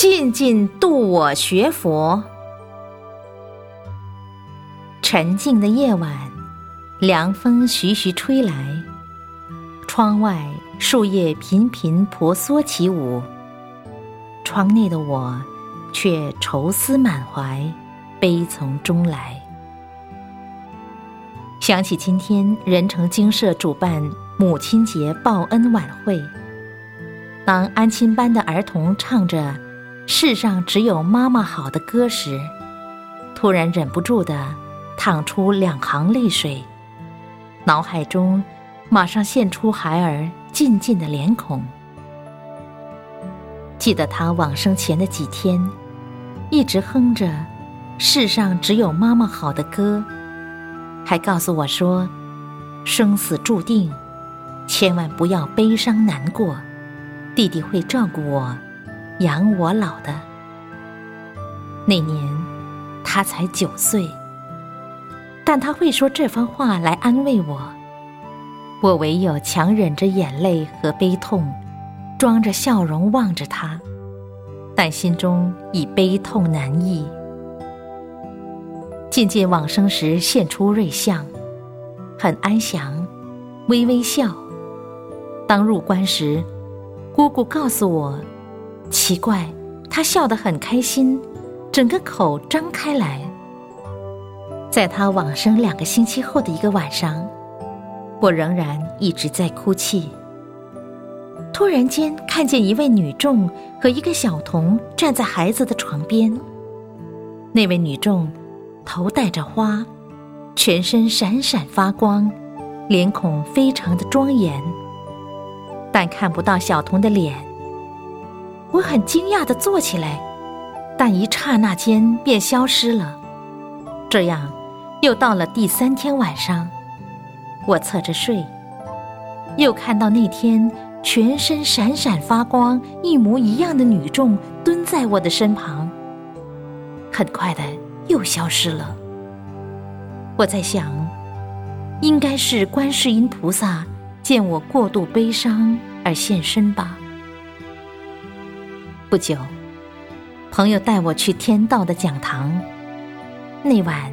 静静度我学佛。沉静的夜晚，凉风徐徐吹来，窗外树叶频频婆娑起舞，窗内的我却愁思满怀，悲从中来。想起今天仁成精舍主办母亲节报恩晚会，当安亲班的儿童唱着。世上只有妈妈好的歌时，突然忍不住的淌出两行泪水，脑海中马上现出孩儿静静的脸孔。记得他往生前的几天，一直哼着“世上只有妈妈好的歌”，还告诉我说：“生死注定，千万不要悲伤难过，弟弟会照顾我。”养我老的那年，他才九岁，但他会说这番话来安慰我。我唯有强忍着眼泪和悲痛，装着笑容望着他，但心中已悲痛难抑。渐渐往生时现出瑞相，很安详，微微笑。当入关时，姑姑告诉我。奇怪，他笑得很开心，整个口张开来。在他往生两个星期后的一个晚上，我仍然一直在哭泣。突然间，看见一位女众和一个小童站在孩子的床边。那位女众头戴着花，全身闪闪发光，脸孔非常的庄严，但看不到小童的脸。我很惊讶的坐起来，但一刹那间便消失了。这样，又到了第三天晚上，我侧着睡，又看到那天全身闪闪发光、一模一样的女众蹲在我的身旁。很快的又消失了。我在想，应该是观世音菩萨见我过度悲伤而现身吧。不久，朋友带我去天道的讲堂。那晚，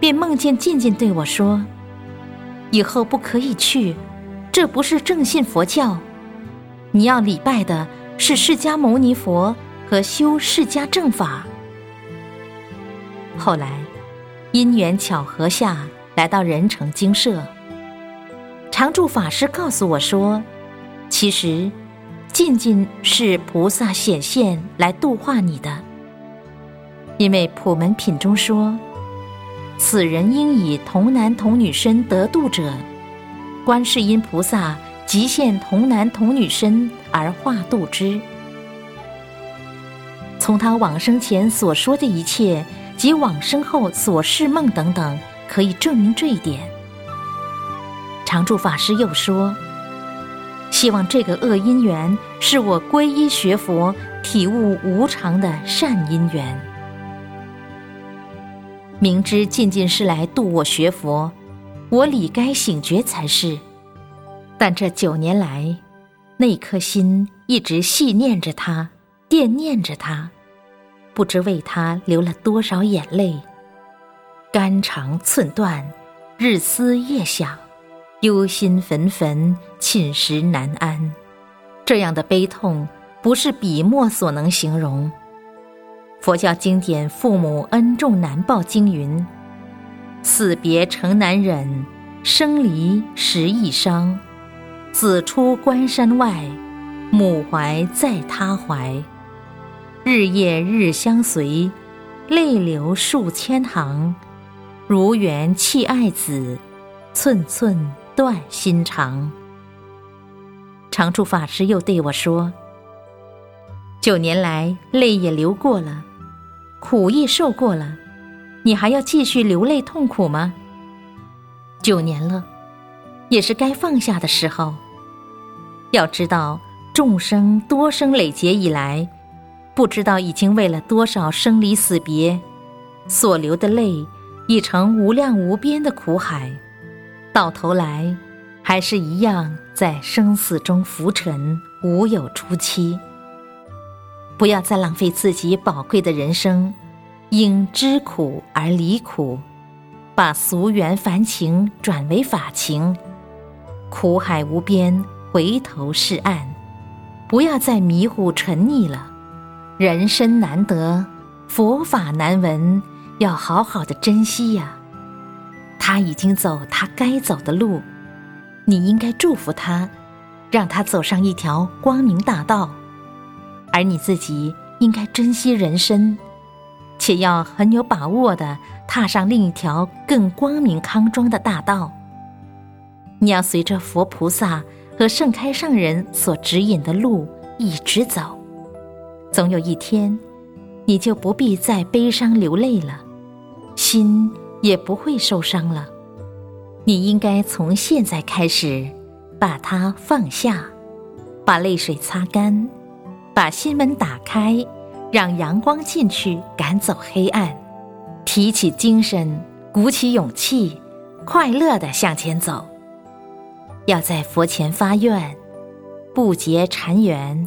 便梦见静静对我说：“以后不可以去，这不是正信佛教。你要礼拜的是释迦牟尼佛和修释迦正法。”后来，因缘巧合下来到仁成精舍，常住法师告诉我说：“其实。”静静是菩萨显现来度化你的，因为普门品中说：“此人应以童男童女身得度者，观世音菩萨即现童男童女身而化度之。”从他往生前所说的一切及往生后所示梦等等，可以证明这一点。常住法师又说。希望这个恶因缘是我皈依学佛、体悟无常的善因缘。明知静静是来度我学佛，我理该醒觉才是。但这九年来，那颗心一直系念着他，惦念着他，不知为他流了多少眼泪，肝肠寸断，日思夜想。忧心焚焚，寝食难安，这样的悲痛不是笔墨所能形容。佛教经典《父母恩重难报经》云：“死别诚难忍，生离时亦伤。子出关山外，母怀在他怀。日夜日相随，泪流数千行。如缘弃爱子，寸寸。”断心肠。常住法师又对我说：“九年来泪也流过了，苦亦受过了，你还要继续流泪痛苦吗？九年了，也是该放下的时候。要知道，众生多生累劫以来，不知道已经为了多少生离死别，所流的泪已成无量无边的苦海。”到头来，还是一样在生死中浮沉，无有出期。不要再浪费自己宝贵的人生，应知苦而离苦，把俗缘凡情转为法情。苦海无边，回头是岸，不要再迷糊沉溺了。人生难得，佛法难闻，要好好的珍惜呀。他已经走他该走的路，你应该祝福他，让他走上一条光明大道。而你自己应该珍惜人生，且要很有把握的踏上另一条更光明康庄的大道。你要随着佛菩萨和盛开上人所指引的路一直走，总有一天，你就不必再悲伤流泪了，心也不会受伤了。你应该从现在开始，把它放下，把泪水擦干，把心门打开，让阳光进去，赶走黑暗，提起精神，鼓起勇气，快乐的向前走。要在佛前发愿，不结缠缘，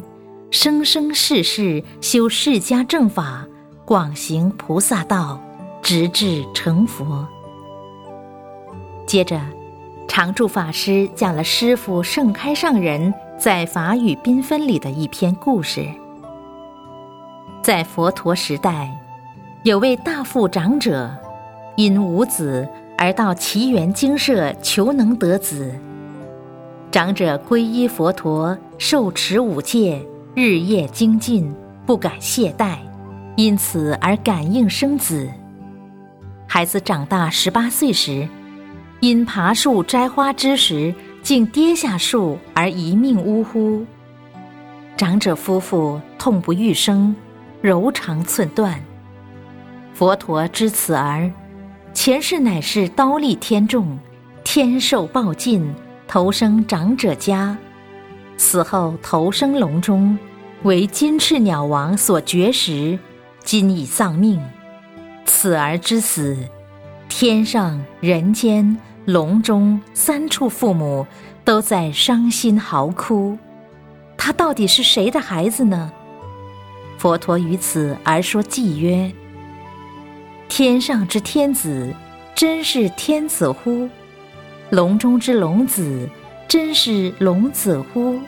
生生世世修释迦正法，广行菩萨道，直至成佛。接着，常住法师讲了师父盛开上人在法语缤纷里的一篇故事。在佛陀时代，有位大富长者，因无子而到奇缘精舍求能得子。长者皈依佛陀，受持五戒，日夜精进，不敢懈怠，因此而感应生子。孩子长大十八岁时，因爬树摘花之时，竟跌下树而一命呜呼。长者夫妇痛不欲生，柔肠寸断。佛陀知此儿，前世乃是刀立天众，天寿报尽。投生长者家，死后投生笼中，为金翅鸟王所绝食，今已丧命。子儿之死，天上、人间、笼中三处父母都在伤心嚎哭。他到底是谁的孩子呢？佛陀于此而说偈曰：“天上之天子，真是天子乎？”笼中之龙子，真是龙子乎？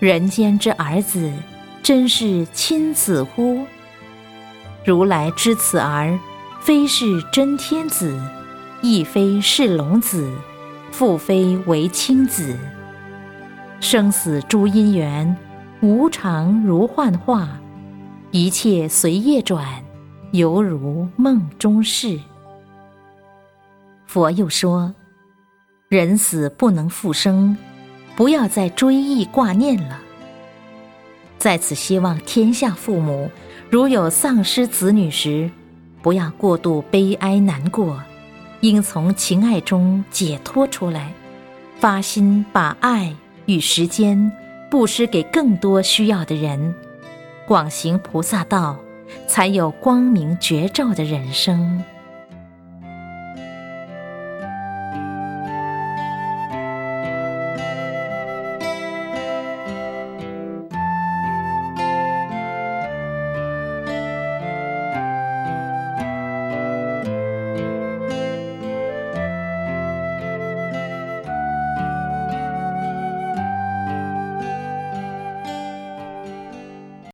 人间之儿子，真是亲子乎？如来知此儿，非是真天子，亦非是龙子，复非为亲子。生死诸因缘，无常如幻化，一切随业转，犹如梦中事。佛又说。人死不能复生，不要再追忆挂念了。在此，希望天下父母如有丧失子女时，不要过度悲哀难过，应从情爱中解脱出来，发心把爱与时间布施给更多需要的人，广行菩萨道，才有光明绝照的人生。